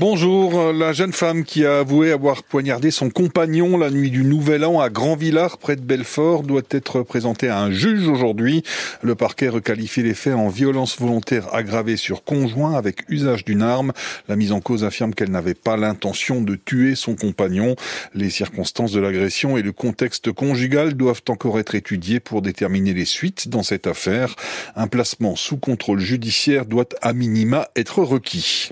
Bonjour, la jeune femme qui a avoué avoir poignardé son compagnon la nuit du Nouvel An à Grand-Villard, près de Belfort, doit être présentée à un juge aujourd'hui. Le parquet requalifie les faits en violence volontaire aggravée sur conjoint avec usage d'une arme. La mise en cause affirme qu'elle n'avait pas l'intention de tuer son compagnon. Les circonstances de l'agression et le contexte conjugal doivent encore être étudiés pour déterminer les suites dans cette affaire. Un placement sous contrôle judiciaire doit à minima être requis.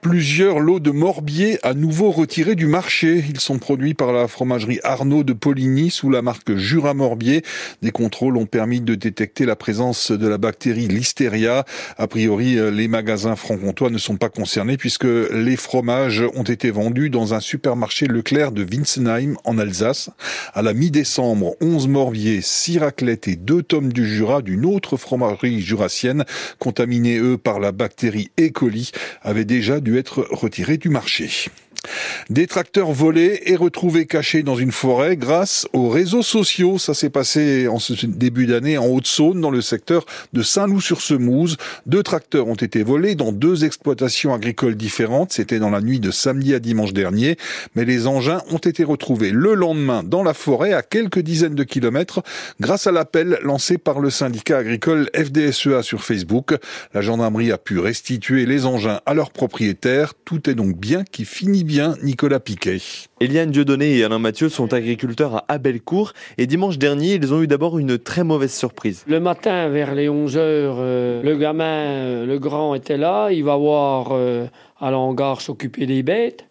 Plusieurs lots de morbier à nouveau retirés du marché. Ils sont produits par la fromagerie Arnaud de Poligny sous la marque Jura Morbier. Des contrôles ont permis de détecter la présence de la bactérie Listeria. A priori, les magasins franc-comtois ne sont pas concernés puisque les fromages ont été vendus dans un supermarché Leclerc de Winsenheim en Alsace. À la mi-décembre, 11 morbiers, 6 raclettes et 2 tomes du Jura d'une autre fromagerie jurassienne, contaminés eux par la bactérie E. coli, avaient déjà dû être retirés du marché. Des tracteurs volés et retrouvés cachés dans une forêt grâce aux réseaux sociaux. Ça s'est passé en ce début d'année en Haute-Saône, dans le secteur de Saint-Loup-sur-Semouse. Deux tracteurs ont été volés dans deux exploitations agricoles différentes. C'était dans la nuit de samedi à dimanche dernier. Mais les engins ont été retrouvés le lendemain dans la forêt à quelques dizaines de kilomètres grâce à l'appel lancé par le syndicat agricole FDSEA sur Facebook. La gendarmerie a pu restituer les engins à leurs propriétaires. Tout est donc bien qui finit bien Nicolas Piquet. Eliane Dieudonné et Alain Mathieu sont agriculteurs à Abelcourt et dimanche dernier, ils ont eu d'abord une très mauvaise surprise. Le matin, vers les 11h, euh, le gamin, euh, le grand était là, il va voir euh, à l'hangar s'occuper des bêtes.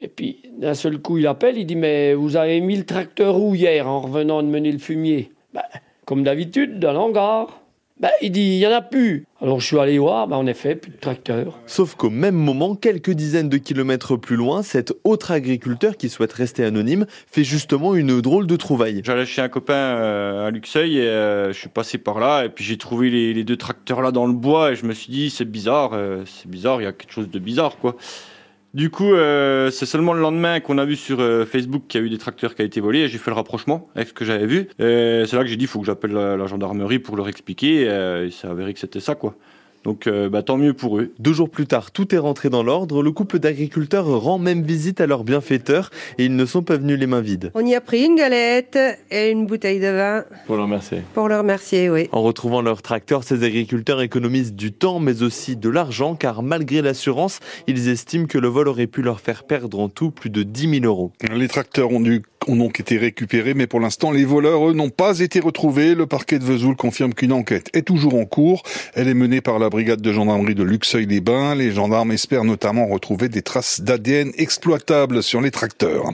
Et puis, d'un seul coup, il appelle, il dit Mais vous avez mis le tracteur où hier en revenant de mener le fumier? Ben, Comme d'habitude, dans l'hangar. Ben, il dit, il n'y en a plus. Alors je suis allé voir, ben, en effet, plus de tracteur. Sauf qu'au même moment, quelques dizaines de kilomètres plus loin, cet autre agriculteur qui souhaite rester anonyme fait justement une drôle de trouvaille. J'allais chez un copain euh, à Luxeuil et euh, je suis passé par là et puis j'ai trouvé les, les, deux tracteurs là dans le bois et je me suis dit c'est bizarre, euh, c'est bizarre, il y a quelque chose de bizarre quoi. Du coup, euh, c'est seulement le lendemain qu'on a vu sur euh, Facebook qu'il y a eu des tracteurs qui ont été volés et j'ai fait le rapprochement avec ce que j'avais vu. C'est là que j'ai dit, faut que j'appelle la, gendarmerie pour leur expliquer. Euh, il s'est avéré que c'était ça, quoi. Donc euh, bah, tant mieux pour eux. Deux jours plus tard, tout est rentré dans l'ordre. Le couple d'agriculteurs rend même visite à leurs bienfaiteurs et ils ne sont pas venus les mains vides. On y a pris une galette et une bouteille de vin. Pour leur remercier. Pour leur remercier, oui. En retrouvant leur tracteur, ces agriculteurs économisent du temps mais aussi de l'argent car malgré l'assurance, ils estiment que le vol aurait pu leur faire perdre en tout plus de 10 000 euros. Les tracteurs ont dû ont donc été récupérés, mais pour l'instant, les voleurs, eux, n'ont pas été retrouvés. Le parquet de Vesoul confirme qu'une enquête est toujours en cours. Elle est menée par la brigade de gendarmerie de Luxeuil-les-Bains. Les gendarmes espèrent notamment retrouver des traces d'ADN exploitables sur les tracteurs.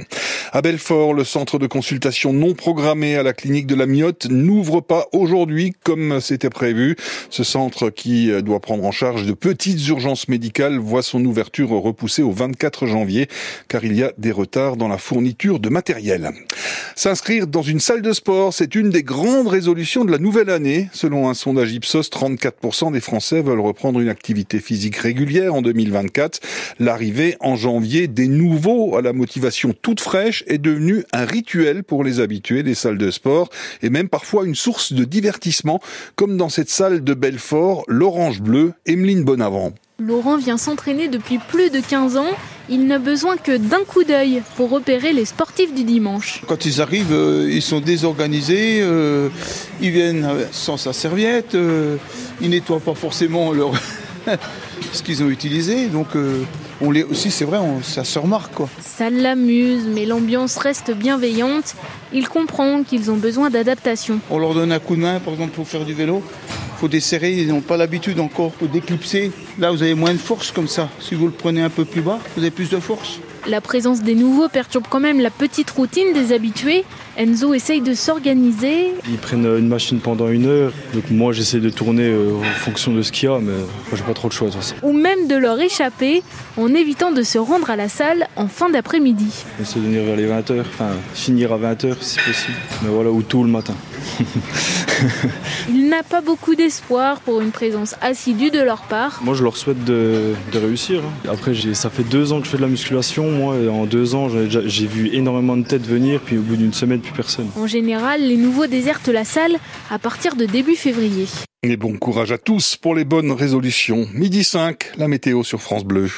À Belfort, le centre de consultation non programmé à la clinique de la Miotte n'ouvre pas aujourd'hui comme c'était prévu. Ce centre qui doit prendre en charge de petites urgences médicales voit son ouverture repoussée au 24 janvier car il y a des retards dans la fourniture de matériel. S'inscrire dans une salle de sport, c'est une des grandes résolutions de la nouvelle année. Selon un sondage Ipsos, 34% des Français veulent reprendre une activité physique régulière en 2024. L'arrivée en janvier des nouveaux à la motivation toute fraîche est devenue un rituel pour les habitués des salles de sport et même parfois une source de divertissement, comme dans cette salle de Belfort, l'Orange Bleu, Emeline Bonavent. Laurent vient s'entraîner depuis plus de 15 ans. Il n'a besoin que d'un coup d'œil pour repérer les sportifs du dimanche. Quand ils arrivent, euh, ils sont désorganisés, euh, ils viennent sans sa serviette, euh, ils nettoient pas forcément leur ce qu'ils ont utilisé. Donc euh, on les aussi, c'est vrai, on, ça se remarque quoi. Ça l'amuse, mais l'ambiance reste bienveillante. Il comprend qu'ils ont besoin d'adaptation. On leur donne un coup de main, par exemple, pour faire du vélo. Faut desserrer, ils n'ont pas l'habitude encore déclipser. Là, vous avez moins de force comme ça. Si vous le prenez un peu plus bas, vous avez plus de force. La présence des nouveaux perturbe quand même la petite routine des habitués. Enzo essaye de s'organiser. Ils prennent une machine pendant une heure, donc moi j'essaie de tourner euh, en fonction de ce qu'il y a, mais moi j'ai pas trop de choix. Ou même de leur échapper en évitant de se rendre à la salle en fin d'après-midi. Essayer de venir vers les 20h, enfin finir à 20h si possible, mais voilà, ou tôt le matin. Il n'a pas beaucoup d'espoir pour une présence assidue de leur part. Moi je leur souhaite de, de réussir. Après ça fait deux ans que je fais de la musculation, moi et en deux ans j'ai vu énormément de têtes venir, puis au bout d'une semaine plus personne. En général, les nouveaux désertent la salle à partir de début février. Et bon courage à tous pour les bonnes résolutions. Midi 5, la météo sur France Bleu.